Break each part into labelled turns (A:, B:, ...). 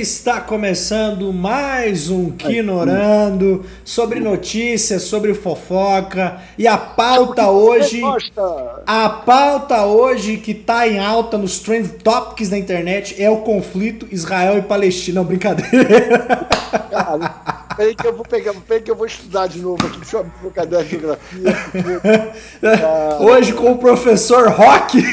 A: Está começando mais um Quinorando sobre notícias, sobre fofoca e a pauta hoje, a pauta hoje que tá em alta nos trend topics da internet é o conflito Israel e Palestina, não, brincadeira.
B: Cara, Peraí que eu vou pegar, peraí que eu vou estudar de novo aqui, deixa eu abrir meu caderno de geografia.
A: Ah, Hoje com o professor Rock.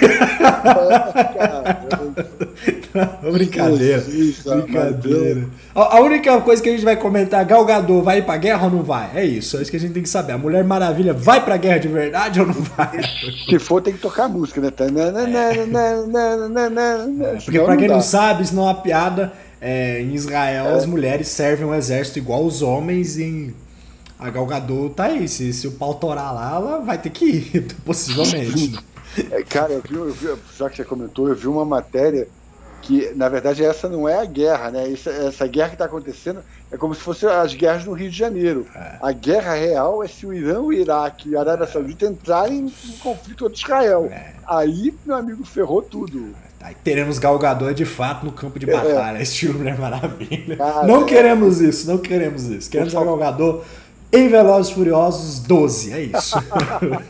A: Não, brincadeira. Jesus, brincadeira. A, a, única coisa que a gente vai comentar, Galgador vai pra guerra ou não vai? É isso, é isso que a gente tem que saber. A Mulher Maravilha vai pra guerra de verdade ou não vai?
B: Se for, tem que tocar música, né?
A: É. Porque pra quem não sabe, isso não é uma piada é, em Israel, é. as mulheres servem um exército igual os homens em. A Galgador tá aí. Se, se o pau torar lá, ela vai ter que ir, possivelmente.
B: É, cara, eu vi, eu vi, já que você comentou, eu vi uma matéria que, na verdade, essa não é a guerra, né? Essa, essa guerra que está acontecendo é como se fossem as guerras no Rio de Janeiro. É. A guerra real é se o Irã, o Iraque e a Arábia Saudita entrarem em conflito contra Israel. É. Aí, meu amigo, ferrou tudo.
A: Aí teremos galgador de fato no campo de é. batalha, é. estilo Mulher Maravilha. não queremos isso, não queremos isso. Queremos a galgador em Velozes Furiosos 12, é isso.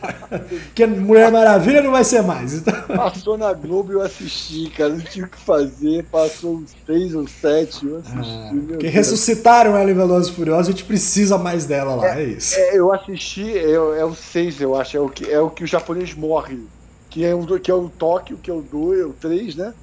A: que Mulher Maravilha não vai ser mais. Então...
B: Passou na Globo e eu assisti, cara. Não tinha o que fazer. Passou uns 6 ou 7, eu assisti. Ah,
A: que ressuscitaram ela em Velozes Furiosos, a gente precisa mais dela lá, é, é isso.
B: É, eu assisti, é, é o 6, eu acho. É o, que, é o que o japonês morre que é, um, que é o Tóquio, que é o 2, é o 3, né?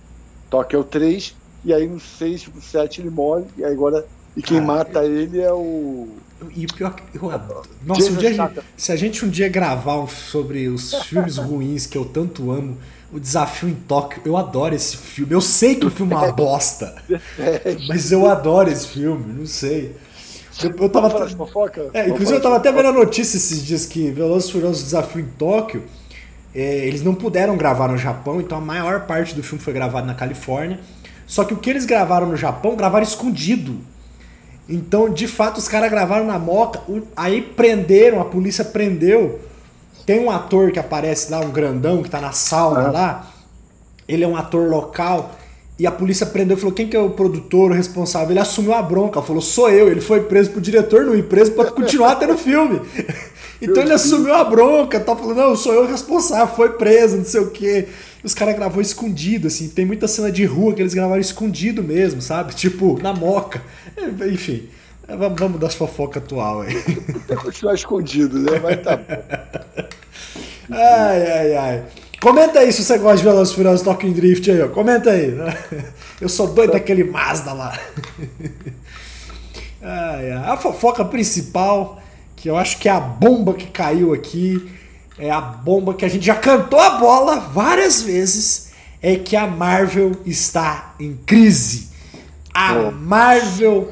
B: Tóquio é o 3, e aí no 6, no 7 ele morre, e aí agora. E quem mata ele é o.
A: E o pior que. Eu adoro. Nossa, um dia, se a gente um dia gravar sobre os filmes ruins que eu tanto amo, o Desafio em Tóquio, eu adoro esse filme. Eu sei que o filme é uma bosta, mas eu adoro esse filme, não sei. Eu, eu tava. Fofoca? É, inclusive eu tava até vendo a notícia esses dias que Velozes Furiosos Desafio em Tóquio é, eles não puderam gravar no Japão, então a maior parte do filme foi gravado na Califórnia. Só que o que eles gravaram no Japão, gravaram escondido. Então, de fato, os caras gravaram na moca, aí prenderam, a polícia prendeu. Tem um ator que aparece lá, um grandão que tá na sauna lá. Ele é um ator local. E a polícia prendeu e falou: quem que é o produtor, o responsável? Ele assumiu a bronca, falou: sou eu. Ele foi preso pro diretor, não ir preso pra continuar tendo filme. Então ele assumiu a bronca, tá falando, não, sou eu o responsável, foi preso, não sei o quê. Os caras gravou escondido, assim. Tem muita cena de rua que eles gravaram escondido mesmo, sabe? Tipo, na moca. É, enfim, é, vamos, vamos dar as fofocas atual aí.
B: Que continuar escondido, né? Mas tá bom.
A: Ai, ai, ai. Comenta aí se você gosta de Velozes Furiosos Talking Drift aí, ó. Comenta aí. Eu sou doido daquele Mazda lá. Ai, ai. A fofoca principal que eu acho que é a bomba que caiu aqui, é a bomba que a gente já cantou a bola várias vezes, é que a Marvel está em crise. A Marvel,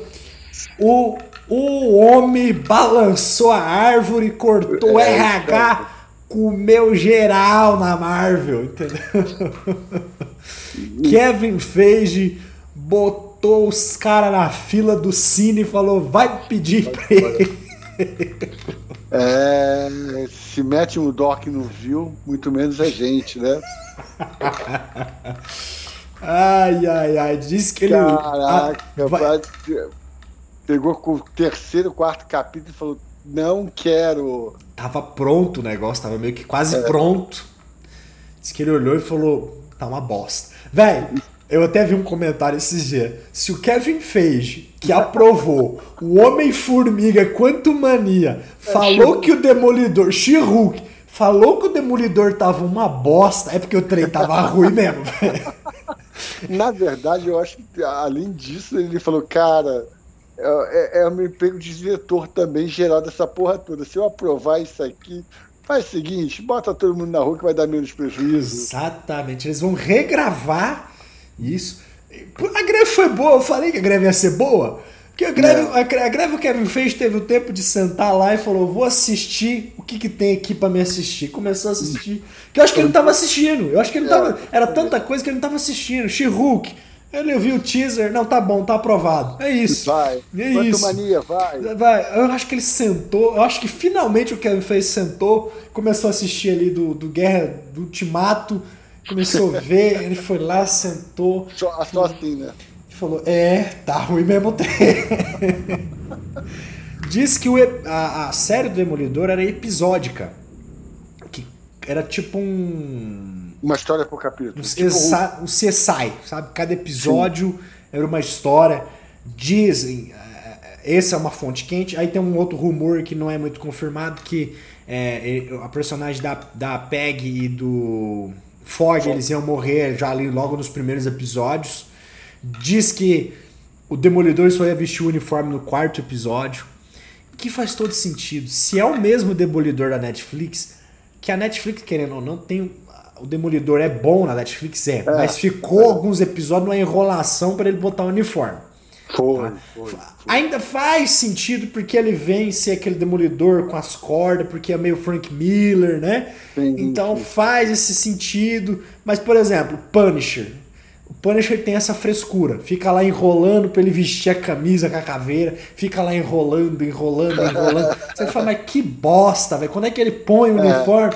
A: o, o homem balançou a árvore, cortou o é, RH, comeu geral na Marvel, entendeu? Kevin Feige botou os caras na fila do cine e falou: vai pedir pra ele
B: é, se mete um doc não viu, muito menos a gente, né?
A: ai, ai, ai. Diz que ele.
B: Caraca, ah, vai... pegou com o terceiro, quarto capítulo e falou: Não quero.
A: Tava pronto o negócio, tava meio que quase é. pronto. Diz que ele olhou e falou: Tá uma bosta. Véi, eu até vi um comentário esses dias. Se o Kevin Feige, que aprovou o Homem-Formiga Quanto Mania, falou que o Demolidor, she falou que o Demolidor tava uma bosta, é porque o trem tava ruim mesmo,
B: Na verdade, eu acho que, além disso, ele falou, cara, é, é, é um emprego de diretor também geral dessa porra toda. Se eu aprovar isso aqui, faz o seguinte, bota todo mundo na rua que vai dar menos prejuízo.
A: Exatamente, eles vão regravar isso. A greve foi boa, eu falei que a greve ia ser boa. Porque a greve, a, a, greve o Kevin fez teve o tempo de sentar lá e falou: vou assistir o que, que tem aqui para me assistir. Começou a assistir. Que eu acho que ele não tava assistindo. Eu acho que ele tava. Era tanta coisa que ele não tava assistindo. She-Hulk. Ele viu o teaser, não, tá bom, tá aprovado. É isso.
B: Vai.
A: É
B: Quanto
A: isso.
B: mania, vai.
A: Vai, eu acho que ele sentou, eu acho que finalmente o Kevin Feige sentou, começou a assistir ali do, do Guerra, do Ultimato, começou a ver, ele foi lá, sentou,
B: Só, só assim, né?
A: e falou, é, tá ruim mesmo ter. Diz que o, a, a série do Demolidor era episódica, que era tipo um
B: Uma história por capítulo.
A: um,
B: Tipo,
A: exa- um CSI, sabe? Cada episódio era uma história. Dizem, eh, essa é uma fonte quente. Aí tem um outro rumor que não é muito confirmado que eh, a personagem da, da Peg e do Ford eles iam morrer já ali logo nos primeiros episódios. Diz que o Demolidor só ia vestir o uniforme no quarto episódio. Que faz todo sentido. Se é o mesmo Demolidor da Netflix, que a Netflix, querendo ou não, tem. O Demolidor é bom na Netflix, é, mas ficou alguns episódios numa enrolação para ele botar o uniforme.
B: Foi, foi.
A: Ainda faz sentido porque ele vem ser aquele demolidor com as cordas, porque é meio Frank Miller, né?
B: Sim,
A: então
B: sim.
A: faz esse sentido. Mas, por exemplo, Punisher. O Punisher tem essa frescura. Fica lá enrolando pra ele vestir a camisa com a caveira. Fica lá enrolando, enrolando, enrolando. Você fala, mas que bosta, velho. Quando é que ele põe o uniforme?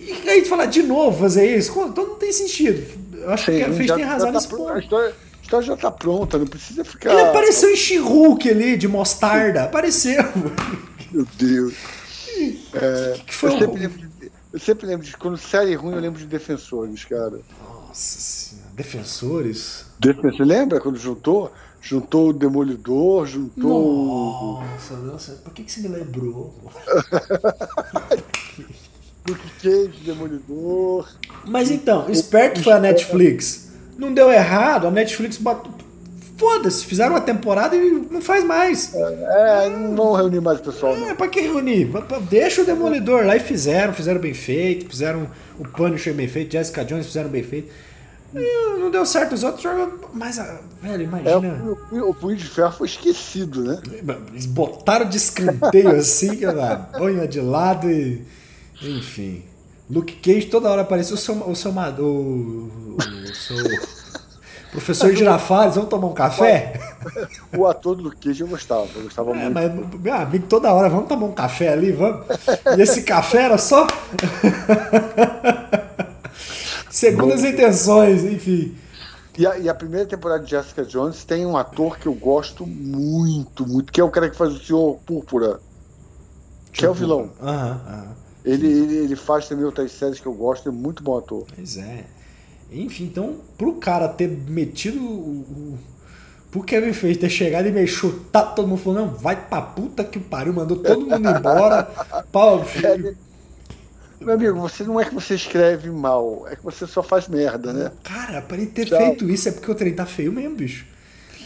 A: E aí tu fala de novo fazer isso? Então não tem sentido. Eu acho que o
B: Sim,
A: Feige
B: já-
A: tem razão
B: tá
A: nesse ponto.
B: A história, a história já tá pronta, não precisa ficar.
A: Ele apareceu em She-Hulk ali, de mostarda. Apareceu.
B: Meu Deus. É,
A: que foi
B: eu, sempre lembro de, eu sempre lembro de. Quando série ruim, eu lembro de defensores, cara.
A: Nossa senhora. Defensores?
B: Defensor, lembra quando juntou? Juntou o Demolidor, juntou
A: Nossa, nossa. Por que, que você me lembrou?
B: o Luke Cage, Demolidor.
A: Mas então, esperto foi a Netflix. Não deu errado, a Netflix botou. Foda-se, fizeram uma temporada e não faz mais.
B: É, não vão reunir mais o pessoal, não.
A: É, pra que reunir? Deixa o Demolidor lá e fizeram, fizeram bem feito, fizeram o Punisher bem feito, Jessica Jones fizeram bem feito. E não deu certo, os outros jogam. Mas, ah, velho,
B: É,
A: imagina.
B: o, o, o Punho de Ferro foi esquecido, né?
A: Eles botaram de escanteio assim, banha de lado e. Enfim. Luke Cage toda hora apareceu o seu. O seu, ma- o, o seu professor Girafales, vamos tomar um café?
B: O ator do Cage eu gostava, eu gostava
A: É,
B: muito.
A: mas, meu amigo, toda hora, vamos tomar um café ali, vamos. E esse café era só. Segundo as intenções, enfim.
B: E a, e a primeira temporada de Jessica Jones tem um ator que eu gosto muito, muito, que é o cara que faz o Senhor Púrpura, que é o vilão.
A: Aham, aham.
B: Ele, ele, ele faz também outras séries que eu gosto, é muito bom ator.
A: Pois é. Enfim, então, pro cara ter metido o. pro Kevin Feige ter chegado e meio chutado, todo mundo falou: não, vai pra puta que pariu, mandou todo mundo embora. Pau, filho.
B: Meu amigo, você não é que você escreve mal, é que você só faz merda, né?
A: Cara, pra ele ter
B: Tchau.
A: feito isso é porque o trem tá feio mesmo, bicho.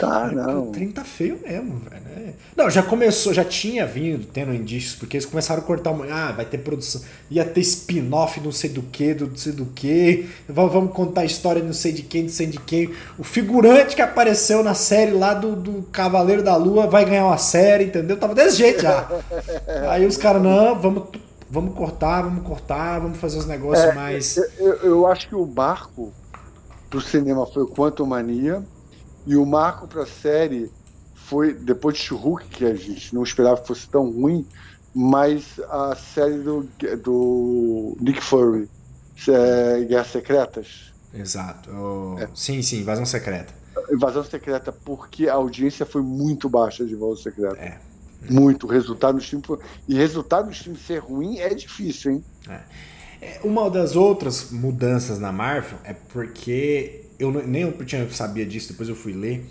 B: Tá, não.
A: O trem tá feio mesmo, velho. né? Não, já começou, já tinha vindo tendo indícios, porque eles começaram a cortar. Ah, vai ter produção. Ia ter spin-off, não sei do que, do não sei do que. Vamos contar a história não sei de quem, não sei de quem. O figurante que apareceu na série lá do, do Cavaleiro da Lua vai ganhar uma série, entendeu? Tava desse jeito já. Aí os caras, não, vamos, vamos cortar, vamos cortar, vamos fazer os negócios
B: É,
A: mais.
B: Eu, eu- eu acho que o marco pro cinema foi o Quantum Mania e o marco pra série foi depois de Hulk, que a gente não esperava que fosse tão ruim, mas a série do, do Nick Fury, é, Guerras Secretas.
A: Exato. O-
B: É.
A: Sim, sim, invasão secreta.
B: Invasão Secreta, porque a audiência foi muito baixa de Invasão Secreta.
A: É.
B: Muito. O resultado do time foi... E resultado do time ser ruim é difícil, hein?
A: É, Uma das outras mudanças na Marvel é porque eu nem eu tinha sabia disso, depois eu fui ler.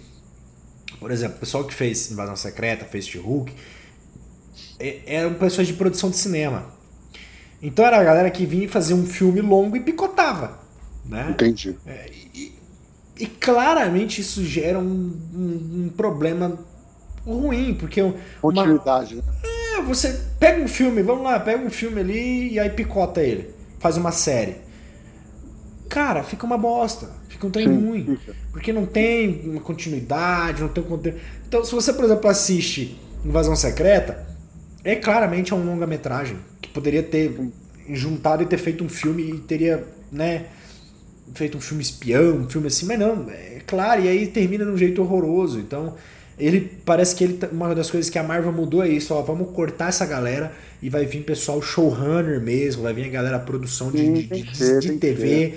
A: Por exemplo, o pessoal que fez Invasão Secreta, fez She-Hulk, é- eram pessoas de produção de cinema. Então era a galera que vinha fazer um filme longo e picotava, né?
B: Entendi.
A: E claramente isso gera um, um- um problema ruim, porque uma,
B: Continuidade, né?
A: é, você pega um filme, vamos lá, pega um filme ali e aí picota ele. Faz uma série. Cara, fica uma bosta. Fica um trem
B: Sim,
A: ruim.
B: fica.
A: Porque não tem uma continuidade, não tem um conteúdo. Então, se você, por exemplo, assiste Invasão Secreta, é claramente um longa-metragem que poderia ter juntado e ter feito um filme e teria, né? feito um filme espião, um filme assim, mas não, é claro, e aí termina de um jeito horroroso. Então, ele parece que ele tá, uma das coisas que a Marvel mudou é isso, ó, vamos cortar essa galera e vai vir pessoal showrunner mesmo, vai vir a galera produção de, de, de, de, de TV.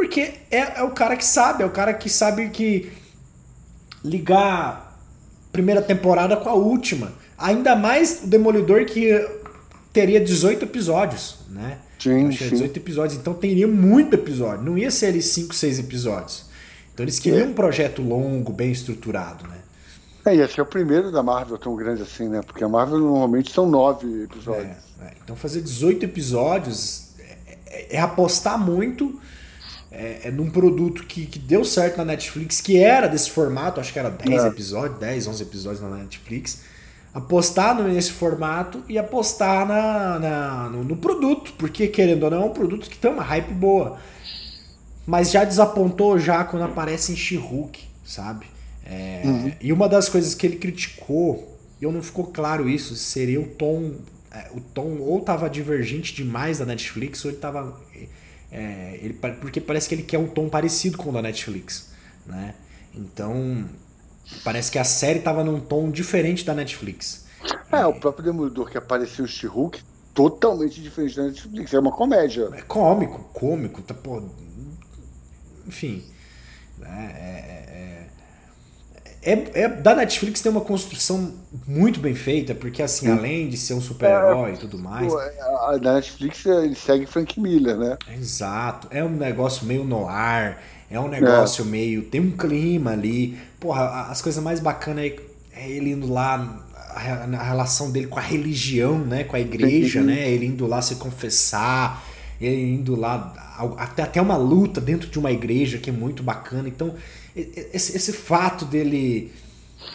A: Porque é, é o cara que sabe, é o cara que sabe que ligar primeira temporada com a última. Ainda mais o Demolidor que teria 18 episódios, né?
B: Sim, sim.
A: 18 episódios, então teria muito episódio. Não ia ser ali 5, 6 episódios. Então eles queriam um projeto longo, bem estruturado, né?
B: É, e esse é o primeiro da Marvel tão grande assim, né? Porque a Marvel normalmente são nove episódios.
A: É, é. Então fazer 18 episódios é, é, é apostar muito é, é, num produto que, que deu certo na Netflix, que era desse formato, acho que era 10 é. episódios, 10, 11 episódios na Netflix. Apostar nesse formato e apostar na, na no, no, produto, porque querendo ou não, é um produto que tem uma hype boa. Mas já desapontou já quando aparece em She-Hulk, sabe? É, uhum. E uma das coisas que ele criticou, e eu não ficou claro isso, seria o tom. É, o tom ou estava divergente demais da Netflix, ou ele estava é, ele, porque parece que ele quer um tom parecido com o da Netflix, né? Então, parece que a série tava num tom diferente da Netflix.
B: É, é o próprio Demolidor que apareceu em She-Hulk, totalmente diferente da Netflix. É uma comédia.
A: É cômico, cômico, tá, pô. Enfim. Né? É, é, é, é, da Netflix tem uma construção muito bem feita, porque assim, Sim. além de ser um super-herói é, e tudo mais.
B: É, a, da Netflix ele segue Frank Miller, né?
A: Exato. É um negócio meio no ar, é um negócio é. meio. tem um clima ali. Porra, as coisas mais bacanas é, é ele indo lá, a, a, relação dele com a religião, né? Com a igreja, né? Ele indo lá se confessar, ele indo lá. Até, até uma luta dentro de uma igreja que é muito bacana. Então esse, esse fato dele.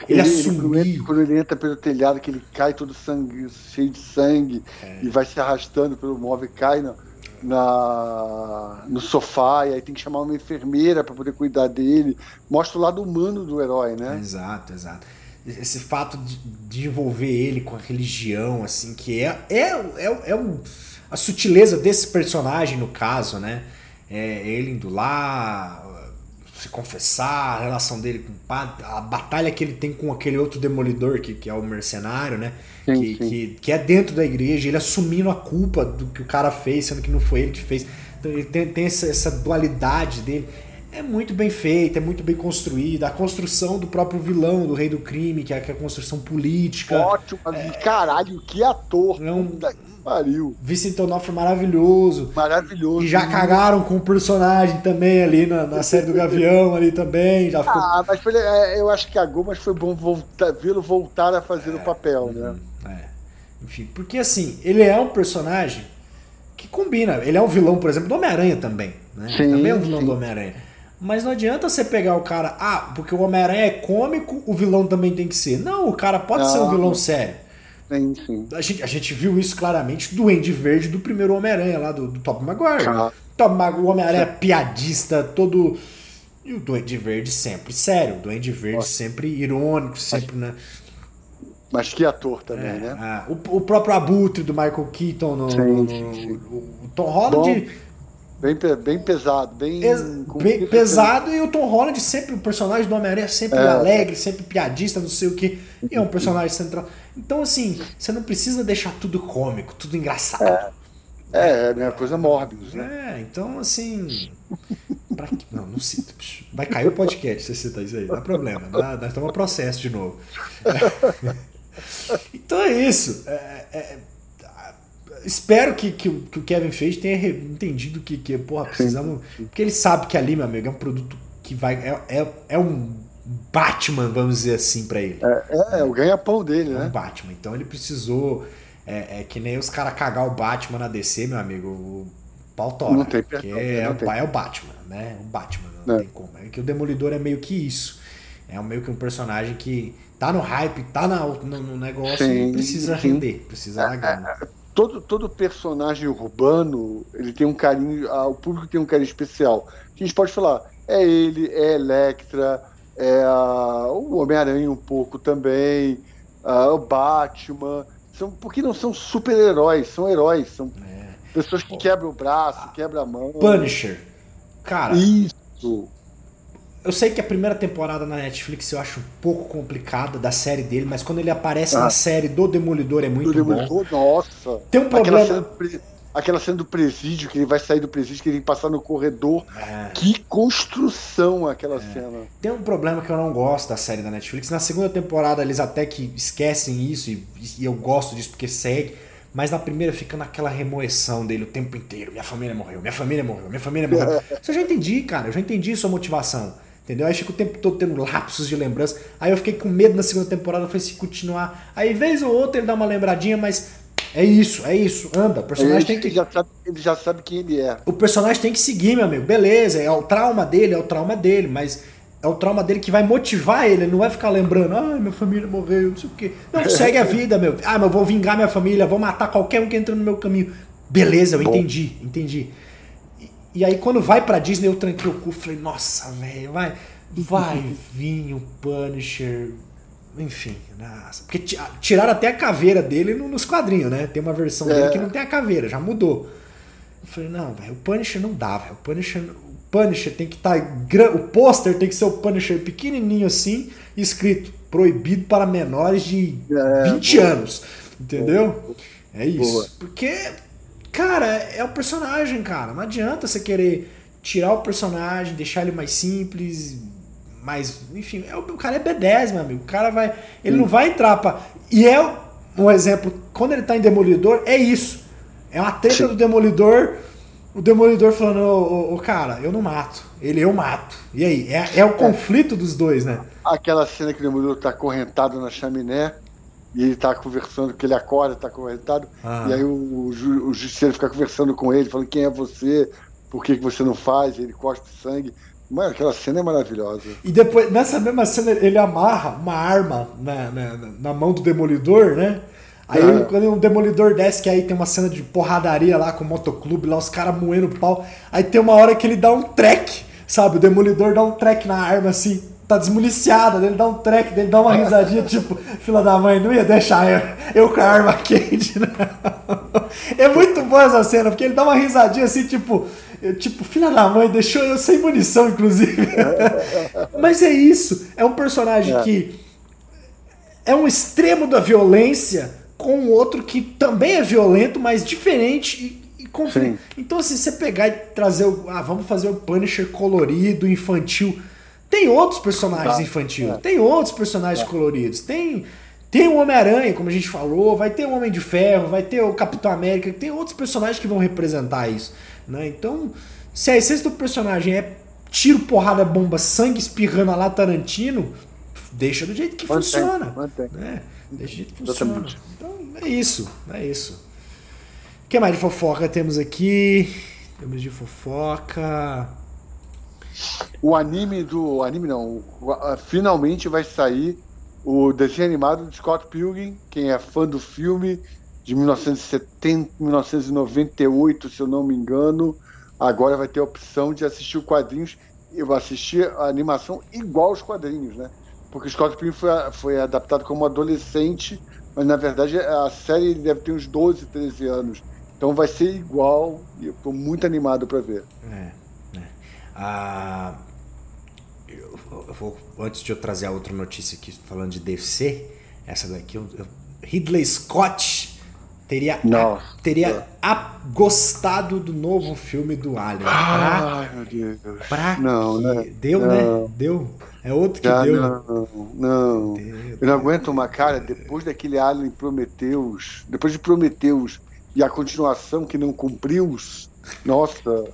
A: Ele, ele assumir.
B: Quando ele entra pelo telhado, que ele cai todo sangue, cheio de sangue, é. e vai se arrastando pelo móvel e cai na, na, no sofá, e aí tem que chamar uma enfermeira para poder cuidar dele. Mostra o lado humano do herói, né?
A: Exato, exato. Esse fato de, de envolver ele com a religião, assim, que é, é, é, é um, a sutileza desse personagem, no caso, né? É, ele indo lá, se confessar, a relação dele com o padre, a batalha que ele tem com aquele outro demolidor, que, que é o mercenário, né? Sim, que, sim. Que, que é dentro da igreja, ele assumindo a culpa do que o cara fez, sendo que não foi ele que fez. Então ele tem, tem essa, essa dualidade dele. É muito bem feita, é muito bem construída. A construção do próprio vilão, do rei do crime, que é, que a construção política.
B: Ótimo, é, caralho, que ator!
A: É um,
B: pariu.
A: Vicente Onofre maravilhoso.
B: Maravilhoso.
A: E já cagaram com o personagem também ali na, na série do Gavião ali também. Já ficou...
B: Ah, mas foi, é, eu acho que cagou, mas foi bom vê-lo voltar a fazer é, o papel, né?
A: É. Enfim, porque assim, ele é um personagem que combina. Ele é um vilão, por exemplo, do Homem-Aranha também. Né? Sim, também é um vilão sim. do Homem-Aranha. Mas não adianta você pegar o cara, ah, porque o Homem-Aranha é cômico, o vilão também tem que ser. Não, o cara pode não. ser um vilão sério.
B: Sim, sim.
A: A gente, a gente viu isso claramente do Andy Verde do primeiro Homem-Aranha lá, do, do Top Maguire. Ah. Top o Homem-Aranha piadista, todo. E o Duende Verde sempre sério, o Duende Verde Nossa. sempre irônico, sempre, né?
B: Mas que ator também,
A: é,
B: né?
A: Ah, o, o, próprio Abutre do Michael Keaton no, sim, no, no, Tom Holland. Bom,
B: bem, bem pesado, bem,
A: bem pesado e o Tom Holland sempre o personagem do Homem-Aranha sempre é. alegre, sempre piadista, não sei o que, e é um personagem central. Então, assim, você não precisa deixar tudo cômico, tudo engraçado.
B: É, é, é, é coisa mórbida.
A: Né? É, então, assim. Pra... Não, não cita. Vai cair o podcast se você cita isso aí, não dá problema. Dá, nós estamos processo de novo. então é isso. É, é, espero que, que, que, o Kevin fez tenha entendido que, que porra, precisamos. Porque ele sabe que ali, meu amigo, é um produto que vai. É, é, é um Batman, vamos dizer assim, para ele.
B: É, é, é o ganha-pão dele, é né?
A: Um Batman. Então ele precisou. É, é que nem os caras cagar o Batman na DC, meu amigo. O pau tora. Não tem porque é, o, é o Batman, né? O Batman, não é. tem como. É que o Demolidor é meio que isso. É meio que um personagem que tá no hype, tá na, no, no negócio sim, e precisa sim. render, precisa é, largar. Né?
B: Todo, todo personagem urbano, ele tem um carinho, ah, o público tem um carinho especial. Que a gente pode falar, é ele, é Electra, é, o Homem-Aranha um pouco também, o Batman, são, porque não são super-heróis, são heróis, são é. pessoas que quebram o braço, quebram a mão.
A: Punisher. Cara.
B: Isso.
A: Eu sei que a primeira temporada na Netflix eu acho um pouco complicada da série dele, mas quando ele aparece ah. na série do Demolidor é muito do Demolidor,
B: bom. Nossa.
A: Tem um problema
B: aquela cena do presídio, que ele vai sair do presídio, que ele tem que passar no corredor. É. Que construção aquela é. cena.
A: Tem um problema que eu não gosto da série da Netflix. Na segunda temporada eles até que esquecem isso, e, e eu gosto disso porque segue. Mas na primeira fica naquela remoção dele o tempo inteiro. Minha família morreu, minha família morreu, minha família morreu. Isso eu já entendi, cara. Eu já entendi sua motivação. Entendeu? Aí fica o tempo todo tendo lapsos de lembrança. Aí eu fiquei com medo na segunda temporada. Falei, se continuar. Aí, vez ou outra, ele dá uma lembradinha, mas é isso, é isso. Anda. O personagem ele, tem que.
B: Ele já, sabe, ele já sabe quem ele é.
A: O personagem tem que seguir, meu amigo. Beleza, é o trauma dele, é o trauma dele, mas é o trauma dele que vai motivar ele. Ele não vai ficar lembrando, ah, minha família morreu, não sei o quê. Não, segue a vida, meu. Ah, mas eu vou vingar minha família, vou matar qualquer um que entra no meu caminho. Beleza, eu entendi, entendi. E, aí quando vai pra Disney, eu tranquei o cu, falei, nossa, velho, vai. Vai vir o Punisher enfim, nossa. Porque tiraram até a caveira dele nos quadrinhos, né? Tem uma versão é. dele que não tem a caveira, já mudou. Eu falei, não, velho, o Punisher não dá, velho. O Punisher, o Punisher tem que estar. Tá, o pôster tem que ser o Punisher pequenininho assim, escrito proibido para menores de é, 20 boa. anos. Entendeu? Boa. É isso. Boa. Porque, cara, é o personagem, cara. Não adianta você querer tirar o personagem, deixar ele mais simples, mas, enfim, é, o cara é B10, meu amigo. O cara vai. Ele hum. não vai entrar pra. E é um exemplo, quando ele tá em Demolidor, é isso. É uma treta Sim. do Demolidor. O Demolidor falando, ô, ô, ô, cara, eu não mato. Ele, eu mato. E aí? É, é o é. conflito dos dois, né?
B: Aquela cena que o Demolidor tá correntado na chaminé e ele tá conversando, que ele acorda, tá correntado, ah. e aí o, o, o justiceiro fica conversando com ele, falando quem é você, por que, que você não faz, ele cospe sangue. Mano, aquela cena é maravilhosa.
A: E depois, nessa mesma cena, ele amarra uma arma na, na, na mão do demolidor, né? Aí é. quando o demolidor desce, que aí tem uma cena de porradaria lá com o motoclube, lá os caras moendo o pau. Aí tem uma hora que ele dá um track, sabe? O demolidor dá um track na arma assim, tá desmuniciada, ele dá um track, ele dá uma risadinha, tipo, fila da mãe, não ia deixar eu, eu com a arma quente, né? É muito boa essa cena, porque ele dá uma risadinha assim, tipo, eu, tipo, filha da mãe, deixou eu sem munição, inclusive. Mas é isso. É um personagem é. que é um extremo da violência com um outro que também é violento, mas diferente e, e com... Então, assim, você pegar e trazer o. Ah, vamos fazer o Punisher colorido, infantil. Tem outros personagens tá. infantis, é. tem outros personagens é. coloridos, tem. Tem o Homem-Aranha, como a gente falou, vai ter o Homem de Ferro, vai ter o Capitão América, tem outros personagens que vão representar isso. Né? Então, se a essência do personagem é tiro, porrada, bomba, sangue espirrando a lá Tarantino, deixa do jeito que mantém, funciona. Mantém. Né? Deixa do jeito que funciona. Então, é isso. É isso. O que mais de fofoca temos aqui? Temos de fofoca.
B: O anime do. Anime não. Finalmente vai sair o desenho animado de Scott Pilgrim. Quem é fã do filme de 1970, 1998, se eu não me engano. Agora vai ter a opção de assistir os quadrinhos. Eu vou assistir a animação igual aos quadrinhos, né? Porque Scott Pilgrim foi, foi adaptado como adolescente, mas na verdade a série deve ter uns 12, 13 anos. Então vai ser igual e eu estou muito animado para ver.
A: É. Ah, eu, eu vou, antes de eu trazer a outra notícia aqui falando de DC, essa daqui, eu, eu, Ridley Scott teria, a, teria a, gostado do novo filme do Alien.
B: Pra, Ai, meu Deus.
A: Pra não, né? Deu, né? não. né? Deu. É outro que Já deu.
B: Não, não. Deu, eu não aguento uma cara, depois daquele Alien Prometeus, depois de Prometeus e a continuação que não cumpriu, nossa.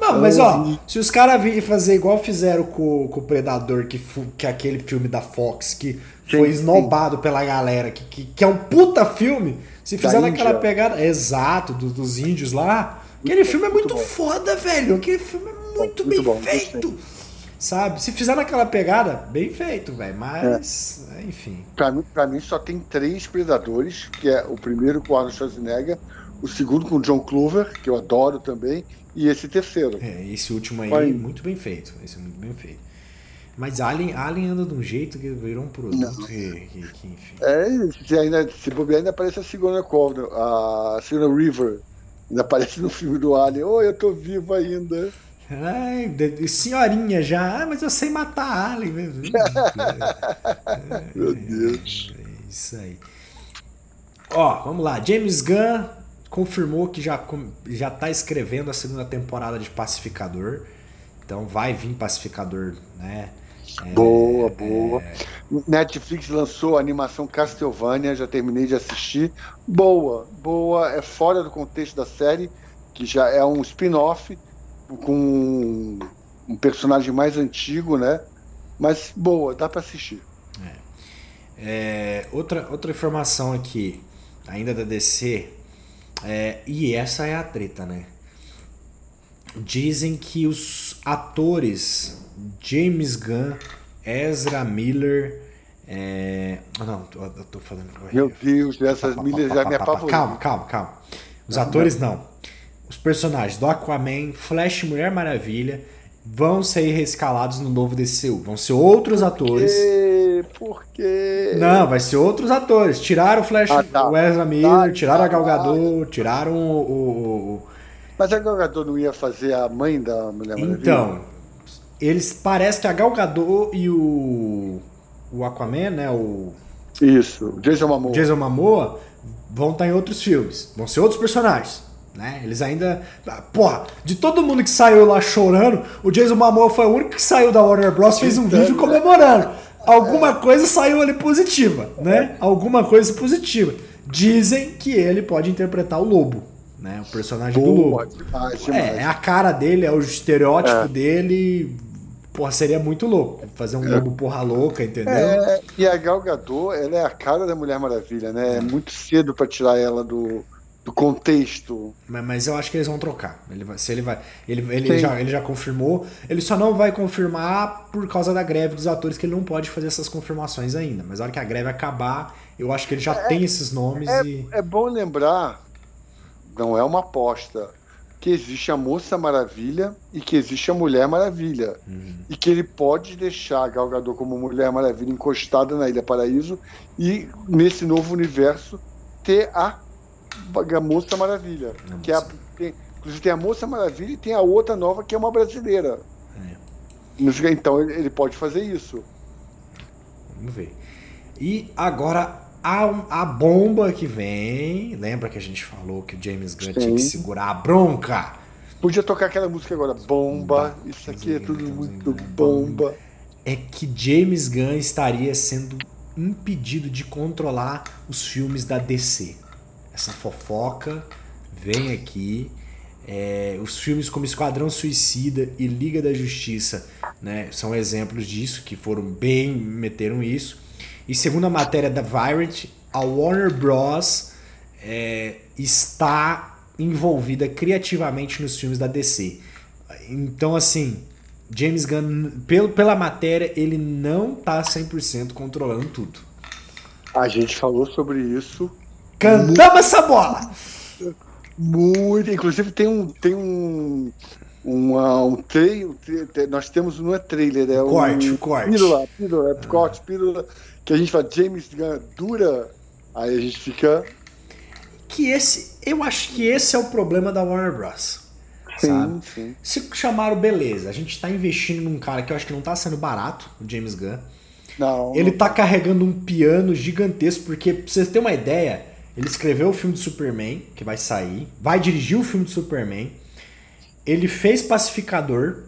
A: Não, mas ó, se os caras virem fazer igual fizeram com, com o Predador, que, que é aquele filme da Fox, que sim, foi esnobado sim. pela galera, que, que, que, é um puta filme, se fizer naquela pegada. Exato, do, dos índios lá. Aquele filme é muito, muito foda, velho. Aquele filme é muito, muito bem bom, feito. Sabe? Se fizer naquela pegada, bem feito, velho. Mas, é. enfim.
B: Pra mim, pra mim só tem três predadores, que é o primeiro com o Arnold Schwarzenegger, o segundo com o John Clover, que eu adoro também, e esse terceiro.
A: É, esse último aí, muito bem feito. Esse é muito bem feito. Mas Alien, Alien anda de um jeito que virou um produto que, que, que, enfim.
B: É, se, ainda, se bobear, ainda aparece a segunda Cove, a segunda River. Ainda aparece no filme do Alien. Oi, eu tô vivo ainda.
A: Ai, senhorinha já, ah, mas eu sei matar Alien mesmo.
B: Meu Deus.
A: É isso aí. Ó, vamos lá. James Gunn confirmou que já, já tá escrevendo a segunda temporada de Pacificador. Então vai vir Pacificador, né?
B: Boa, é, boa. É... Netflix lançou a animação Castlevania, já terminei de assistir. Boa, boa. É fora do contexto da série, que já é um spin-off com um personagem mais antigo, né? Mas boa, dá para assistir.
A: É. É, outra, outra informação aqui, ainda da DC, é, e essa é a treta, né? Dizem que os atores James Gunn, Ezra Miller. É... Não, eu tô falando.
B: Meu Deus, essas milhas já me apavoram.
A: Calma, calma, calma. Os atores não. Os personagens do Aquaman, Flash Mulher Maravilha vão ser rescalados no novo DCU. Vão ser outros atores.
B: Quê?
A: Não, vai ser outros atores. Tiraram o Flash, ah, tá. o Ezra Miller, tá, tiraram tá, a Gal Gadot, tiraram o, o, o,
B: Mas a Gal Gadot não ia fazer a mãe da Mulher Maravilha?
A: Então, eles parece que a Gal Gadot e o o Aquaman, né, o
B: Isso, Jason Momoa.
A: Jason Momoa vão estar em outros filmes, vão ser outros personagens. Né? Eles ainda. Porra, de todo mundo que saiu lá chorando, o Jason Momoa foi o único que saiu da Warner Bros. fez um vídeo comemorando. Alguma coisa saiu ali positiva, né? Alguma coisa positiva. Dizem que ele pode interpretar o lobo, né? O personagem Boa, do lobo. Demais. É, é a cara dele, é o estereótipo é. dele. Porra, seria muito louco fazer um é. lobo porra louca, entendeu? É,
B: e a Gal Gadot, ela é a cara da Mulher Maravilha, né? É muito cedo para tirar ela do, do contexto.
A: Mas, mas, eu acho que eles vão trocar. Ele vai, se ele vai, ele, ele, já, ele já confirmou. Ele só não vai confirmar por causa da greve dos atores, que ele não pode fazer essas confirmações ainda. Mas na hora que a greve acabar, eu acho que ele já é, tem esses nomes.
B: É,
A: e...
B: é bom lembrar, não é uma aposta, que existe a Moça Maravilha e que existe a Mulher Maravilha. Uhum. E que ele pode deixar a Gal Gadot como Mulher Maravilha encostada na Ilha Paraíso e nesse novo universo ter a a Moça Maravilha. A que moça. É a, tem, inclusive tem a Moça Maravilha e tem a outra nova que é uma brasileira. É. Então ele pode fazer isso.
A: Vamos ver. E agora a, a bomba que vem. Lembra que a gente falou que o James Gunn Sim. tinha que segurar a bronca?
B: Podia tocar aquela música agora, bomba. Isso aqui é tudo muito bomba.
A: É que James Gunn estaria sendo impedido de controlar os filmes da DC essa fofoca vem aqui. É, os filmes como Esquadrão Suicida e Liga da Justiça né, são exemplos disso, que foram bem, meteram isso. E segundo a matéria da Variety, a Warner Bros. É, está envolvida criativamente nos filmes da DC. Então, assim, James Gunn, pelo, pela matéria, ele não está 100% controlando tudo.
B: A gente falou sobre isso
A: Cantamos essa bola!
B: Muito. Inclusive tem um. Tem um. Uma, um trailer, nós temos não é trailer, é
A: um corte, um corte.
B: Pílula, pílula, é, corte, pílula, que a gente fala James Gunn dura, aí a gente fica.
A: Que esse, eu acho que esse é o problema da Warner Bros. Sim, sabe? Sim. Se chamaram, beleza, a gente tá investindo num cara que eu acho que não tá sendo barato, o James Gunn.
B: Não.
A: Ele não tá carregando um piano gigantesco, porque pra vocês terem uma ideia, ele escreveu o filme do Superman, que vai sair, vai dirigir o filme do Superman. Ele fez Pacificador.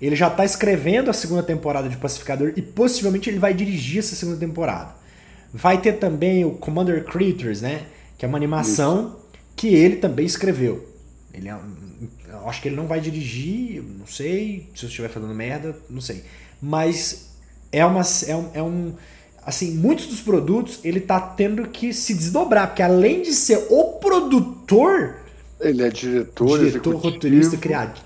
A: Ele já está escrevendo a segunda temporada de Pacificador e possivelmente ele vai dirigir essa segunda temporada. Vai ter também o Commander Creatures, né? Que é uma animação Isso. que ele também escreveu. Ele é, acho que ele não vai dirigir, não sei, se eu estiver falando merda, não sei. Mas é uma é um, é um assim, muitos dos produtos ele tá tendo que se desdobrar, porque além de ser o produtor,
B: ele é diretor,
A: diretor, roteirista,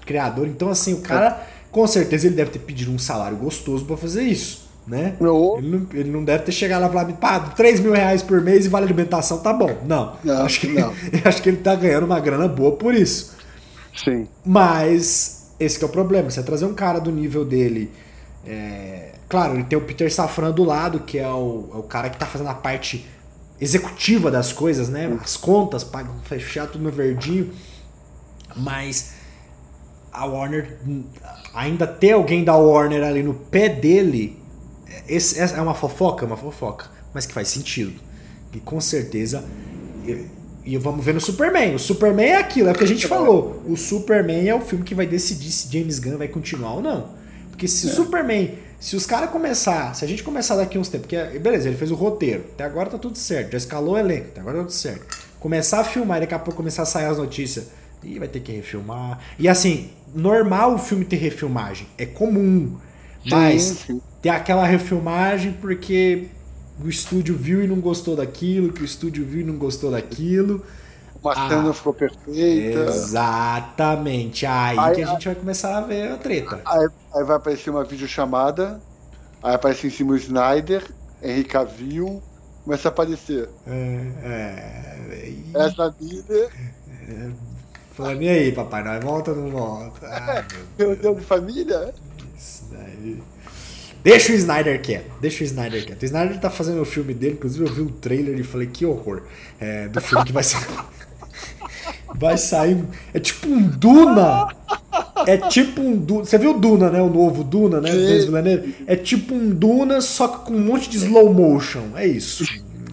A: criador. Então, assim, o cara, com certeza, ele deve ter pedido um salário gostoso para fazer isso, né? Ele, não, ele não deve ter chegado lá e falado, pá, 3 mil reais por mês e vale alimentação, tá bom. Não. não acho, que, não. acho que ele tá ganhando uma grana boa por isso.
B: Sim.
A: Mas, esse é o problema. Você trazer um cara do nível dele. É, Claro, ele tem o Peter Safran do lado, que é o, é o cara que tá fazendo a parte executiva das coisas, né? As contas, fechar tudo no verdinho. Mas a Warner ainda ter alguém da Warner ali no pé dele, esse, é uma fofoca, uma fofoca, mas que faz sentido. E com certeza. E, e vamos ver no Superman. O Superman é aquilo, é o que a gente falou. O Superman é o filme que vai decidir se James Gunn vai continuar ou não. Porque se é. Superman, se os caras começar, se a gente começar daqui uns tempos, porque beleza, ele fez o roteiro, até agora tá tudo certo, já escalou o elenco, até agora tá tudo certo. Começar a filmar e daqui a pouco começar a sair as notícias, e vai ter que refilmar. E assim, normal o filme ter refilmagem, é comum. Mas sim, sim. ter aquela refilmagem porque o estúdio viu e não gostou daquilo, que o estúdio viu e não gostou daquilo.
B: Uma ah, cena ficou perfeita.
A: Exatamente. Aí, aí que a gente vai começar a ver a treta.
B: Aí, aí vai aparecer uma videochamada, aí aparece em cima o Snyder, Henrique Cavill, começa a aparecer. É, é. Essa vida.
A: É, falando, e aí, papai, nós volta ou não volta?
B: Ah, Reunião de família?
A: Isso daí. Deixa o Snyder quieto, deixa o Snyder quieto. O Snyder tá fazendo o filme dele, inclusive eu vi o trailer e falei, que horror. É, do filme que vai ser. vai sair. É tipo um Duna. É tipo um Duna. Você viu o Duna, né? O novo Duna, né? É tipo um Duna, só que com um monte de slow motion. É isso.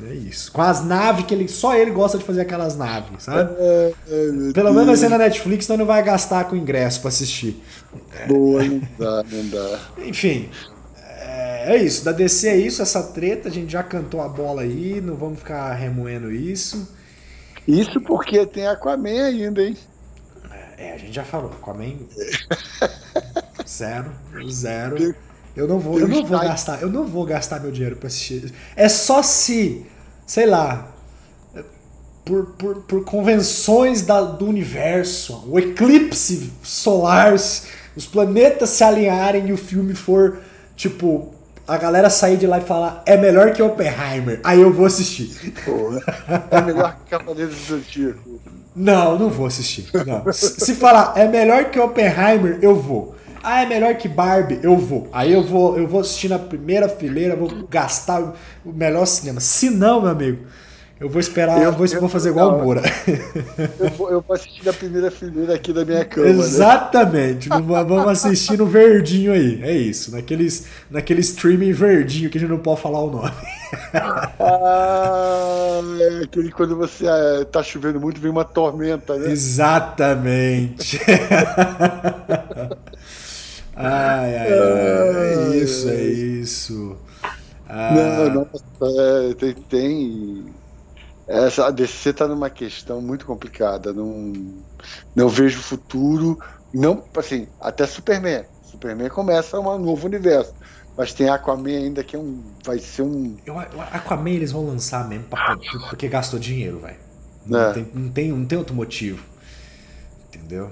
A: É isso. Com as naves que ele. Só ele gosta de fazer aquelas naves, sabe? É, é, Pelo menos vai ser na Netflix, então não vai gastar com ingresso pra assistir.
B: Boa, não dá, não dá.
A: Enfim. É, é isso, da DC é isso, essa treta, a gente já cantou a bola aí, não vamos ficar remoendo isso.
B: Isso porque tem Aquaman ainda, hein?
A: É, a gente já falou, Aquaman. zero, zero. Eu não vou, eu não vou gastar, eu não vou gastar meu dinheiro para assistir. É só se, sei lá, por, por, por convenções da, do universo, o eclipse solar, os planetas se alinharem e o filme for tipo a galera sair de lá e falar é melhor que Oppenheimer, aí eu vou assistir.
B: Porra, é melhor que Cavaleiros do Zodíaco.
A: Não, não vou assistir. Não. Se falar é melhor que Oppenheimer, eu vou. Ah, é melhor que Barbie, eu vou. Aí eu vou, eu vou assistir na primeira fileira, vou gastar o melhor cinema. Se não, meu amigo, eu vou esperar, eu, vou, eu, vou fazer igual o Moura.
B: Eu vou, eu vou assistir na primeira fileira aqui da minha cama.
A: Né? Exatamente. Né? Vamos assistir no verdinho aí. É isso. Naqueles, naquele streaming verdinho que a gente não pode falar o nome.
B: Ah, é aquele quando você é, tá chovendo muito, vem uma tormenta, né?
A: Exatamente. ai, ai, ai, é isso, é isso.
B: Ah. Não, não, é, tem, tem essa, a DC está numa questão muito complicada. Não, não vejo futuro. Não, assim, até Superman. Superman começa um novo universo. Mas tem Aquaman ainda que é um, vai ser um.
A: Eu, Aquaman eles vão lançar mesmo pra, porque gastou dinheiro, velho. Não, é. tem, não, tem, não tem outro motivo. Entendeu?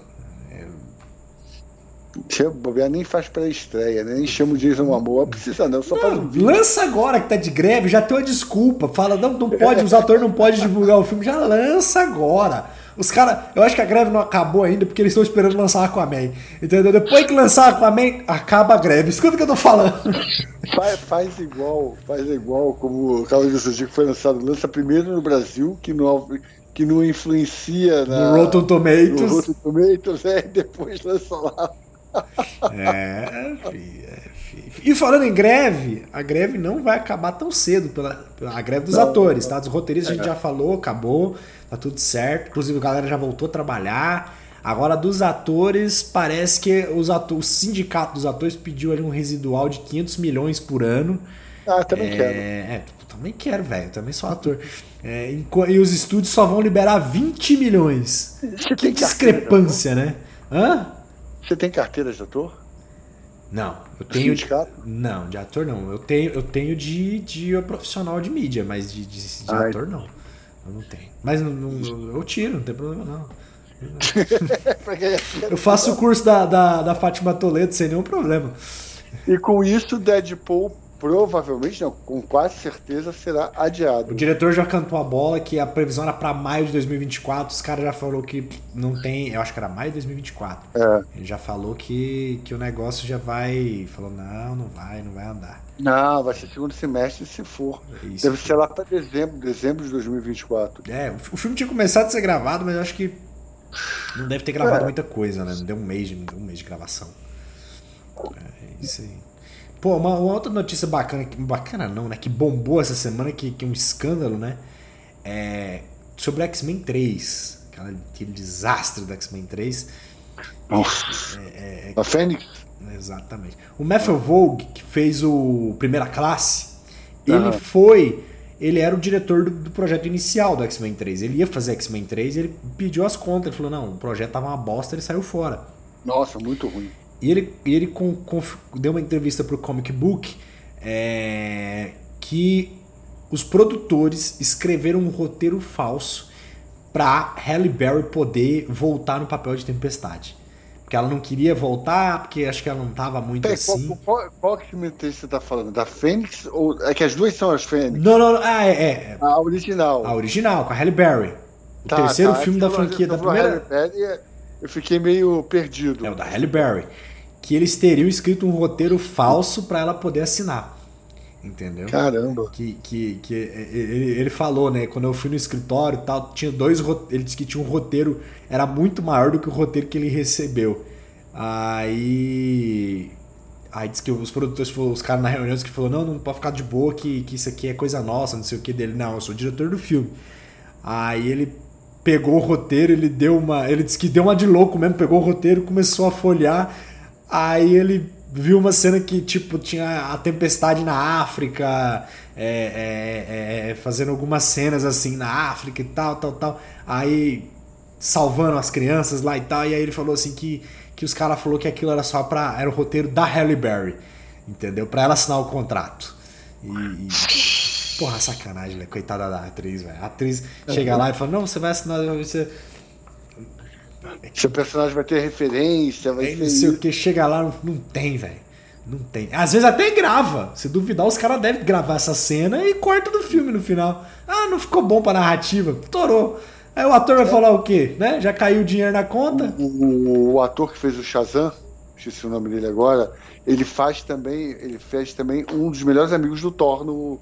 A: É,
B: se bobear, nem faz pré-estreia, né? nem chama o Jason Momoa, precisa não, só não, um.
A: Lança agora que tá de greve, já tem uma desculpa. Fala, não, não pode, os atores não podem divulgar o filme, já lança agora. Os caras, eu acho que a greve não acabou ainda porque eles estão esperando lançar Aquaman. Entendeu? Depois que lançar Aquaman, acaba a greve. Escuta o que eu tô falando.
B: Faz, faz igual, faz igual como o Carlos do Zodíaco foi lançado. Lança primeiro no Brasil, que não, que não influencia na,
A: no Rotten Tomatoes.
B: No Rotten Tomatoes, é, e depois lança lá
A: é, é E falando em greve, a greve não vai acabar tão cedo pela, a greve dos não, atores, tá? Dos roteiristas a gente já falou, acabou, tá tudo certo. Inclusive a galera já voltou a trabalhar. Agora dos atores, parece que os atores, o sindicato dos atores pediu ali um residual de 500 milhões por ano.
B: Ah, também
A: é,
B: quero.
A: É, também quero, velho. Também sou ator. É, e os estúdios só vão liberar 20 milhões. Você que discrepância, né? Hã?
B: Você tem carteira de ator?
A: Não, eu tenho. De, não, de ator não. Eu tenho, eu tenho de, de profissional de mídia, mas de, de, de ator não. Eu não tenho. Mas não, não, eu tiro, não tem problema não. eu faço o curso da, da, da Fátima Toledo sem nenhum problema.
B: E com isso, Deadpool provavelmente, não, com quase certeza será adiado.
A: O diretor já cantou a bola que a previsão era para maio de 2024. Os caras já falou que não tem, eu acho que era maio de 2024. É. Ele já falou que, que o negócio já vai, falou não, não vai, não vai andar.
B: Não, vai ser segundo semestre se for. Isso. Deve ser lá para dezembro, dezembro de 2024.
A: É, o filme tinha começado a ser gravado, mas eu acho que Não deve ter gravado é. muita coisa, né? Não deu um mês, de, um mês de gravação. É isso aí. Pô, uma, uma, outra notícia bacana, bacana não, né? Que bombou essa semana, que, que é um escândalo, né? É sobre X-Men 3. Aquela, aquele desastre do X-Men 3.
B: Nossa. É, é, é, a Fênix?
A: Exatamente. O Matthew Vogue, que fez o Primeira Classe, ele foi. Ele era o diretor do, do projeto inicial do X-Men 3. Ele ia fazer X-Men 3 e ele pediu as contas. Ele falou: não, o projeto tava uma bosta, ele saiu fora.
B: Nossa, muito ruim.
A: E ele, ele com, com, deu uma entrevista pro Comic Book é, que os produtores escreveram um roteiro falso pra Halle Berry poder voltar no papel de Tempestade. Porque ela não queria voltar, porque acho que ela não tava muito assim.
B: Qual, qual, qual que você tá falando? Da Fênix? Ou é que as duas são as Fênix?
A: Não, não, não. Ah, é, é.
B: A original.
A: A original, com a Halle Berry. O tá, terceiro tá. filme da franquia da primeira.
B: Berry, eu fiquei meio perdido.
A: É o da Halle Berry. Que eles teriam escrito um roteiro falso para ela poder assinar. Entendeu?
B: Caramba.
A: Que, que, que ele, ele falou, né? Quando eu fui no escritório e tal, tinha dois Ele disse que tinha um roteiro, era muito maior do que o roteiro que ele recebeu. Aí. Aí disse que os produtores, os caras na reunião, que falou: não, não pode ficar de boa, que, que isso aqui é coisa nossa, não sei o que dele. Não, eu sou o diretor do filme. Aí ele pegou o roteiro, ele deu uma. Ele disse que deu uma de louco mesmo, pegou o roteiro, começou a folhear. Aí ele viu uma cena que, tipo, tinha a tempestade na África, é, é, é, fazendo algumas cenas assim na África e tal, tal, tal. Aí salvando as crianças lá e tal. E aí ele falou assim que, que os caras falou que aquilo era só pra. Era o roteiro da Halle Berry. Entendeu? Pra ela assinar o contrato. E. e porra, sacanagem, velho. Coitada da atriz, velho. A atriz chega lá e fala: Não, você vai assinar. Você
B: seu personagem vai ter referência, vai
A: Não sei o que, chega lá, não, não tem, velho. Não tem. Às vezes até grava. Se duvidar, os caras devem gravar essa cena e corta do filme no final. Ah, não ficou bom pra narrativa. Torou. Aí o ator vai é. falar o quê? Né? Já caiu o dinheiro na conta?
B: O, o, o, ator que fez o Shazam, esqueci o nome dele agora, ele faz também, ele fez também um dos melhores amigos do Thor no,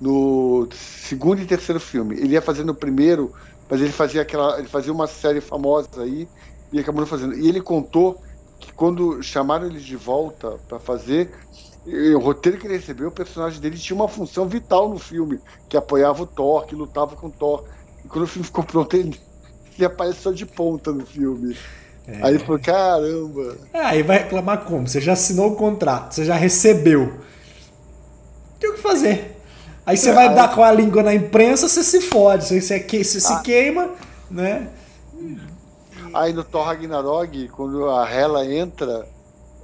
B: no segundo e terceiro filme. Ele ia fazer no primeiro mas ele fazia aquela, ele fazia uma série famosa aí e acabou não fazendo. E ele contou que quando chamaram ele de volta para fazer o roteiro que ele recebeu, o personagem dele tinha uma função vital no filme, que apoiava o Thor, que lutava com o Thor. E quando o filme ficou pronto, ele, ele apareceu de ponta no filme. É. Aí ele falou, caramba.
A: É, aí vai reclamar como? Você já assinou o contrato, você já recebeu. Tem o que fazer. Aí você vai dar com a língua na imprensa, você se fode, você, você, você se ah. queima, né?
B: Aí no Thor Ragnarok, quando a Hela entra,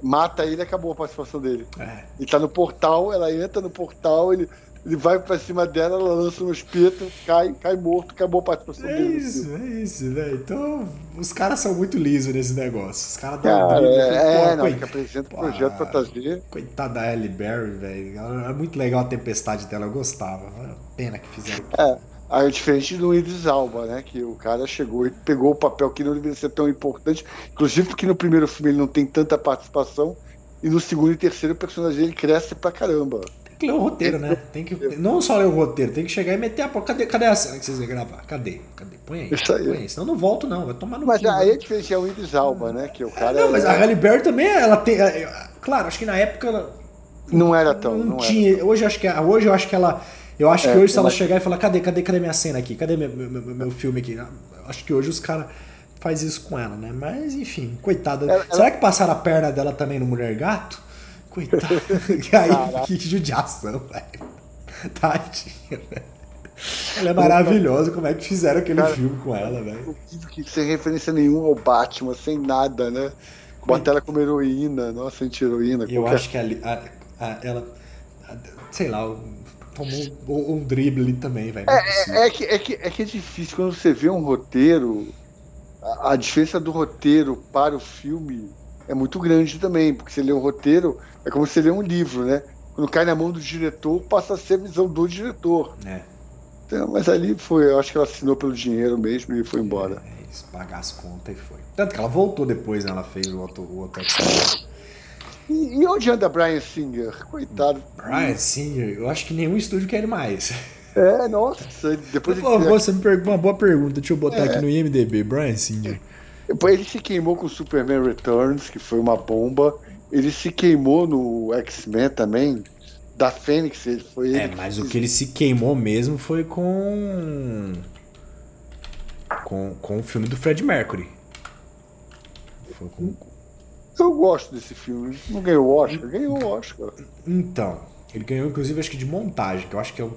B: mata ele acabou a participação dele. É. Ele tá no portal, ela entra no portal, ele ele vai pra cima dela, ela lança um espeto, cai, cai morto, acabou a participação
A: é
B: dele.
A: Isso, é isso, né? Então, os caras são muito lisos nesse negócio. Os caras
B: dão cara, um é, é, não, que apresenta o projeto fantasia.
A: Coitada da Ellie Berry, velho. Era muito legal a tempestade dela, eu gostava. Pena que fizeram. É.
B: Aí, diferente do Idris Alba, né? Que o cara chegou e pegou o papel que não deveria ser tão importante. Inclusive porque no primeiro filme ele não tem tanta participação. E no segundo e terceiro o personagem dele cresce pra caramba
A: que ler o roteiro, né? Tem que, não só ler o roteiro, tem que chegar e meter a porra. Cadê, cadê a cena que vocês vão gravar? Cadê? Cadê? Põe aí. Isso aí. Põe aí. Senão não volto, não. Vai tomar no
B: Mas aí é diferente, é o Idris Alba, né? Que o cara.
A: não, mas é... a Halle Berry também, ela tem. É, claro, acho que na época.
B: Não era tão.
A: Não, não tinha. Era. Hoje, acho que, hoje eu acho que ela. Eu acho é, que hoje, se ela chegar e falar, cadê, cadê, cadê minha cena aqui? Cadê meu, meu, meu, meu filme aqui? Acho que hoje os caras faz isso com ela, né? Mas, enfim, coitada. Ela, Será ela... que passaram a perna dela também no Mulher Gato? Coitado. aí, que judiação, velho. Tadinha, velho. Ela é maravilhosa, como é que fizeram aquele Cara, filme com ela, velho?
B: Que sem referência nenhuma ao Batman, sem nada, né? Bota ela como heroína, nossa, anti-heroína.
A: Eu qualquer... acho que a, a, ela, a, sei lá, tomou um, um drible ali também, velho.
B: É, é, é, que, é, que, é que é difícil, quando você vê um roteiro, a, a diferença do roteiro para o filme é muito grande também, porque você lê um roteiro, é como você lê um livro, né? Quando cai na mão do diretor, passa a ser a visão do diretor. É. Então, mas ali foi, eu acho que ela assinou pelo dinheiro mesmo e foi embora.
A: É, é isso, pagar as contas e foi. Tanto que ela voltou depois, né? Ela fez o outro, o outro
B: e, e onde anda Brian Singer? Coitado.
A: Brian Singer, eu acho que nenhum estúdio quer ele mais.
B: É, nossa, depois
A: Pô, de... você me perguntou uma boa pergunta, deixa eu botar é. aqui no IMDB, Brian Singer.
B: Ele se queimou com Superman Returns, que foi uma bomba. Ele se queimou no X-Men também, da Fênix. Ele foi
A: é, mas o que ele se queimou mesmo foi com. Com, com o filme do Fred Mercury.
B: Foi com... Eu gosto desse filme. Não ganhou o Oscar? Ganhou o Oscar.
A: Então, ele ganhou inclusive acho que de montagem, que eu acho que é o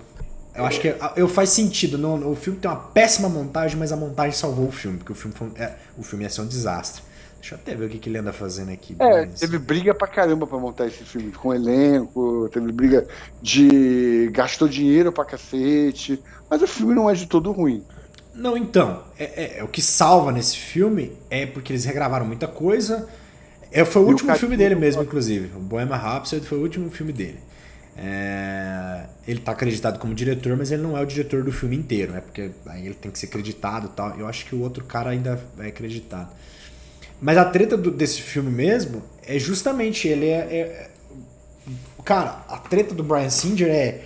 A: eu acho que eu faz sentido. No, o filme tem uma péssima montagem, mas a montagem salvou o filme, porque o filme, foi, é, o filme ia ser um desastre. Deixa eu até ver o que, que ele anda fazendo aqui.
B: É, mas... teve briga pra caramba pra montar esse filme, com elenco, teve briga de. gastou dinheiro pra cacete, mas o filme não é de todo ruim.
A: Não, então, é, é, é o que salva nesse filme é porque eles regravaram muita coisa. É, foi o e último o filme dele mesmo, inclusive. O Bohemian Rhapsody foi o último filme dele. É, ele está acreditado como diretor, mas ele não é o diretor do filme inteiro, né? Porque aí ele tem que ser acreditado tal. Eu acho que o outro cara ainda é acreditado. Mas a treta do, desse filme mesmo é justamente ele é, é, Cara, a treta do Brian Singer é.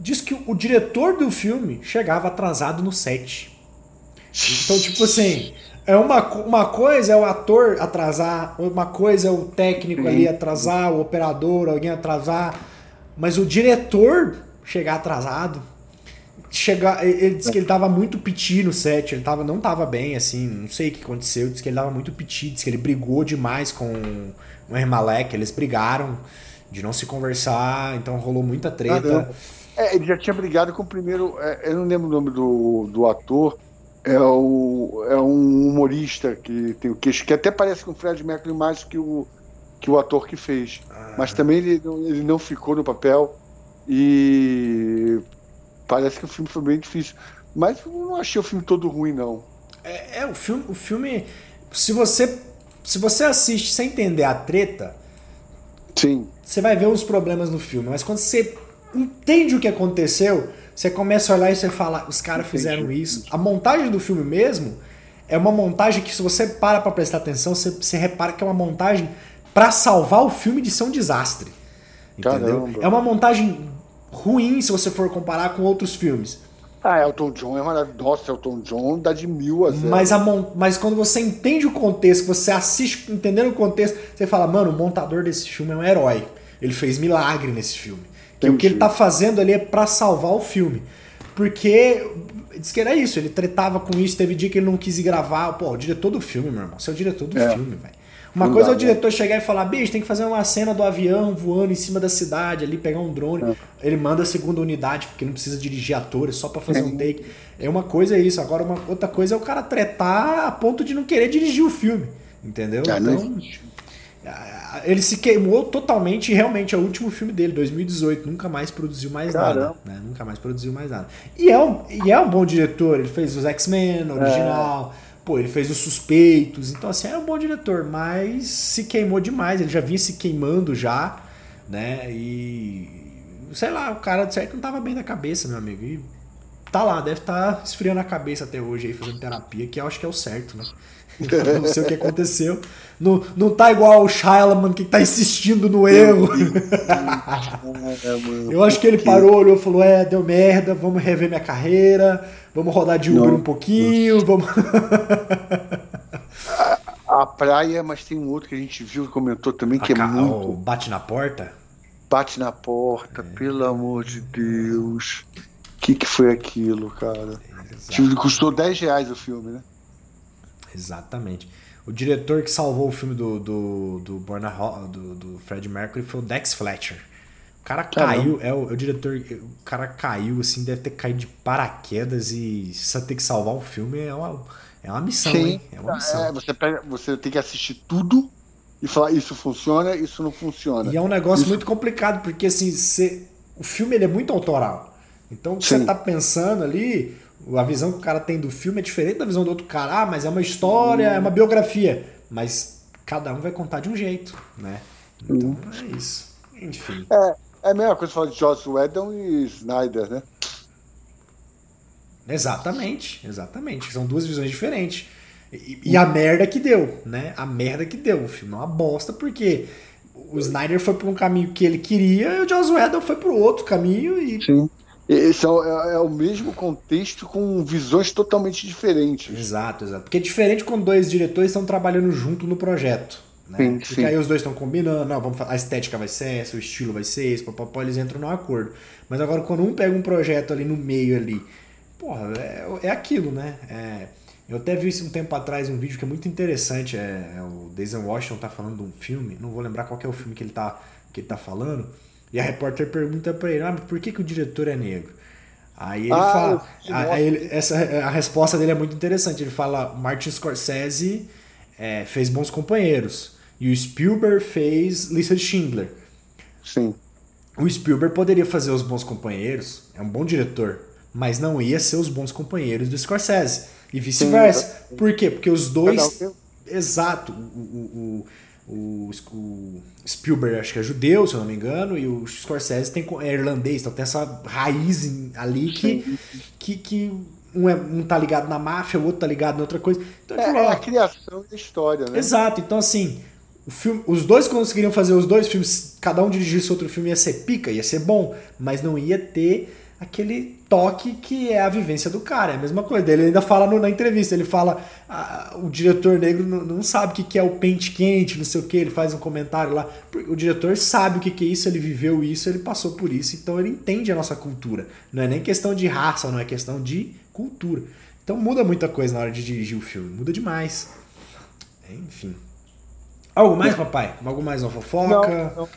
A: Diz que o diretor do filme chegava atrasado no set. Então, tipo assim, é uma, uma coisa é o ator atrasar, uma coisa é o técnico ali atrasar, o operador, alguém atrasar. Mas o diretor chegar atrasado, chegar, ele disse que ele tava muito piti no set, ele tava, não tava bem, assim, não sei o que aconteceu, disse que ele tava muito piti, disse que ele brigou demais com o Hermalek, eles brigaram de não se conversar, então rolou muita treta.
B: é, ele já tinha brigado com o primeiro, é, eu não lembro o nome do, do ator, é, o, é um humorista que tem o queixo, que até parece com o Fred Mercury mais que o, que o ator que fez. Ah. Mas também ele, ele não ficou no papel e parece que o filme foi bem difícil. Mas eu não achei o filme todo ruim, não.
A: É, é o filme, o filme. Se você se você assiste sem entender a treta,
B: sim,
A: você vai ver os problemas no filme. Mas quando você entende o que aconteceu, você começa a olhar e você fala, os caras fizeram isso. A montagem do filme mesmo é uma montagem que se você para para prestar atenção, você, você repara que é uma montagem para salvar o filme de ser um desastre. Entendeu? Caramba. É uma montagem ruim se você for comparar com outros filmes.
B: Ah, Elton John é maravilhoso. Nossa, Elton John dá de mil a zero.
A: Mas, a mon... Mas quando você entende o contexto, você assiste entendendo o contexto, você fala, mano, o montador desse filme é um herói. Ele fez milagre nesse filme. Que o que ele tá fazendo ali é para salvar o filme. Porque diz que era isso, ele tretava com isso, teve dia que ele não quis gravar. Pô, o diretor do filme, meu irmão. Você é o diretor do é. filme, velho. Uma não coisa dá, é o diretor né? chegar e falar, bicho, tem que fazer uma cena do avião voando em cima da cidade, ali pegar um drone. É. Ele manda a segunda unidade, porque não precisa dirigir atores, só para fazer um take. É uma coisa é isso. Agora, uma outra coisa é o cara tretar a ponto de não querer dirigir o filme. Entendeu? Ah, então, ele se queimou totalmente e realmente é o último filme dele, 2018. Nunca mais produziu mais Caramba. nada. Né? Nunca mais produziu mais nada. E é um, e é um bom diretor, ele fez os X-Men original. É. Pô, ele fez os Suspeitos. Então, assim, é um bom diretor, mas se queimou demais. Ele já vinha se queimando já, né? E. Sei lá, o cara de certo não tava bem da cabeça, meu amigo. E tá lá, deve estar tá esfriando a cabeça até hoje aí, fazendo terapia, que eu acho que é o certo, né? não sei o que aconteceu. Não, não tá igual o Shyamalan que tá insistindo no erro. Eu acho que ele parou, olhou e falou: É, deu merda, vamos rever minha carreira, vamos rodar de Uber não. um pouquinho, vamos.
B: a, praia, mas tem um outro que a gente viu e comentou também que a, é muito.
A: Bate na porta?
B: Bate na porta, é. pelo amor de Deus. O que, que foi aquilo, cara? Exato. Custou 10 reais o filme, né?
A: Exatamente. O diretor que salvou o filme do, do, do, Borna, do, do Fred Mercury foi o Dex Fletcher. O cara caiu, é o, é o, diretor. O cara caiu, assim, deve ter caído de paraquedas e você ter que salvar o filme é uma, é uma missão, Sim. hein? É uma missão.
B: É, você, pega, você tem que assistir tudo e falar isso funciona, isso não funciona.
A: E é um negócio isso... muito complicado, porque assim, você, o filme ele é muito autoral. Então o que Sim. você tá pensando ali, a visão que o cara tem do filme é diferente da visão do outro cara. Ah, mas é uma história, hum. é uma biografia. Mas cada um vai contar de um jeito, né? Então hum. é isso. Enfim.
B: É, é a mesma coisa falar de Joss Whedon e Snyder, né?
A: Exatamente, exatamente. São duas visões diferentes. E, e, a merda que deu, né? A merda que deu. O filme é uma bosta, porque o Snyder foi por um caminho que ele queria e o Joss Whedon foi por outro caminho e.
B: Sim. Esse é, é, é, o mesmo contexto com visões totalmente diferentes.
A: Exato, exato. Porque é diferente quando dois diretores estão trabalhando junto no projeto. Né? Sim, Porque sim. aí os dois estão combinando, não, vamos, a estética vai ser essa, o estilo vai ser esse, papapá, eles entram no acordo. Mas agora quando um pega um projeto ali no meio ali, porra, é, é aquilo, né? É, eu até vi um tempo atrás um vídeo que é muito interessante, é, é o Denzel Washington tá falando de um filme, não vou lembrar qual é o filme que ele tá, que ele tá falando, e a repórter pergunta para ele, ah, por que, que o diretor é negro? Aí ele ah, fala. Aí ele, essa, a resposta dele é muito interessante. Ele fala: Martin Scorsese é, fez Bons Companheiros. E o Spielberg fez Lista de Schindler.
B: Sim.
A: O Spielberg poderia fazer Os Bons Companheiros, é um bom diretor, mas não ia ser Os Bons Companheiros do Scorsese. E vice-versa. Por quê? Porque os dois. Exato. O, o, o, o, Spielberg acho que é judeu, se eu não me engano, e o Scorsese tem, é irlandês, então tem essa raiz ali que, que, que um, é, um tá ligado na máfia, o outro tá ligado em outra coisa. Então,
B: é, falou, é a criação da história, né?
A: Exato, então assim, o filme, os dois conseguiriam fazer os dois filmes, cada um dirigisse outro filme, ia ser pica, ia ser bom, mas não ia ter aquele toque que é a vivência do cara. É a mesma coisa. Ele ainda fala no, na entrevista, ele fala, ah, o diretor negro não, não sabe o que, que é o pente quente, não sei o que, ele faz um comentário lá. O diretor sabe o que, que é isso, ele viveu isso, ele passou por isso, então ele entende a nossa cultura. Não é nem questão de raça, não é questão de cultura. Então muda muita coisa na hora de dirigir o filme, muda demais. Enfim. Algo mais, papai? Algo mais uma fofoca?
B: Não, não.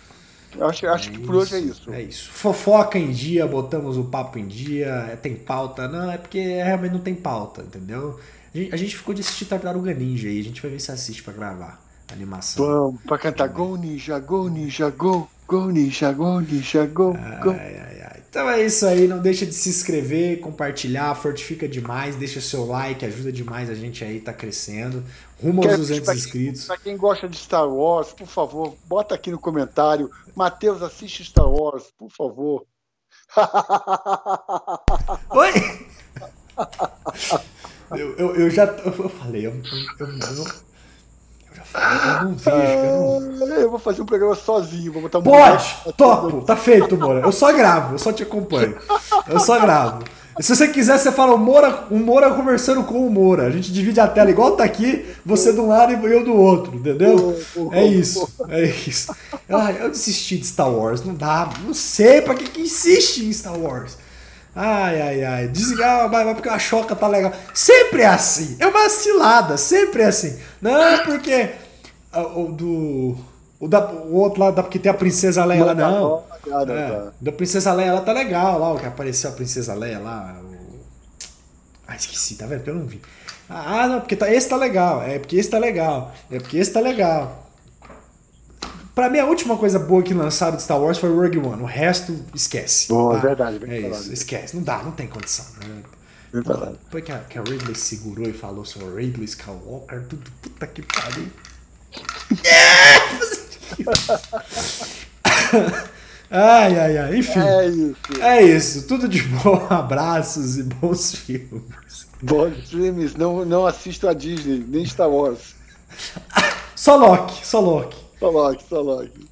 B: Eu acho, acho é que por hoje é isso.
A: É isso. Fofoca em dia, botamos o papo em dia, é, tem pauta. Não, é porque realmente não tem pauta, entendeu? A gente, a gente ficou de assistir Tartaruga Ninja aí, a gente vai ver se assiste pra gravar a animação.
B: Vamos, pra cantar Go Ninja, Go Ninja, Go, Go Ninja, Go Ninja, Go, Go.
A: Ai, ai, ai. Então é isso aí, não deixa de se inscrever, compartilhar, fortifica demais, deixa seu like, ajuda demais a gente aí, tá crescendo. Rumo aos 200 pra inscritos.
B: Pra quem gosta de Star Wars, por favor, bota aqui no comentário. Matheus, assiste Star Wars, por favor.
A: Oi! eu, eu, eu, já eu falei, eu, eu, eu, eu não vejo. Eu, não...
B: eu vou fazer um programa sozinho. Vou botar um
A: Pode! Topo! Tá feito, Moura. Eu só gravo, eu só te acompanho. Eu só gravo. Se você quiser, você fala o Moura, o Moura conversando com o Moura. A gente divide a tela igual tá aqui, você de um lado e eu do outro, entendeu? É isso, é isso. Ah, eu desisti de Star Wars, não dá, não sei pra que, que insiste em Star Wars. Ai, ai, ai. Desligar, vai, vai porque a choca tá legal. Sempre é assim. É uma cilada, sempre é assim. Não, porque ah, o do. O, da, o outro lá, porque tem a Princesa Leia lá, não. É, da Princesa Leia ela tá legal lá, o que apareceu a Princesa Leia lá. O... Ah, esqueci, tá vendo? Porque eu não vi. Ah, não, porque tá, esse tá legal. É porque esse tá legal. É porque esse tá legal. Pra mim, a última coisa boa que lançaram de Star Wars foi o Rogue One. O resto, esquece.
B: Oh, tá? É verdade, bem
A: É falado. isso, esquece. Não dá, não tem condição. Né? Depois que a, que a Ridley segurou e falou sobre Ridley Skywalker, tudo puta que pariu. ai, ai, ai. Enfim.
B: É isso.
A: É isso. Tudo de bom. Abraços e bons filmes.
B: Bons filmes. Não, não assisto a Disney, nem Star Wars.
A: só Loki, só Loki.
B: Só Loki, só Loki.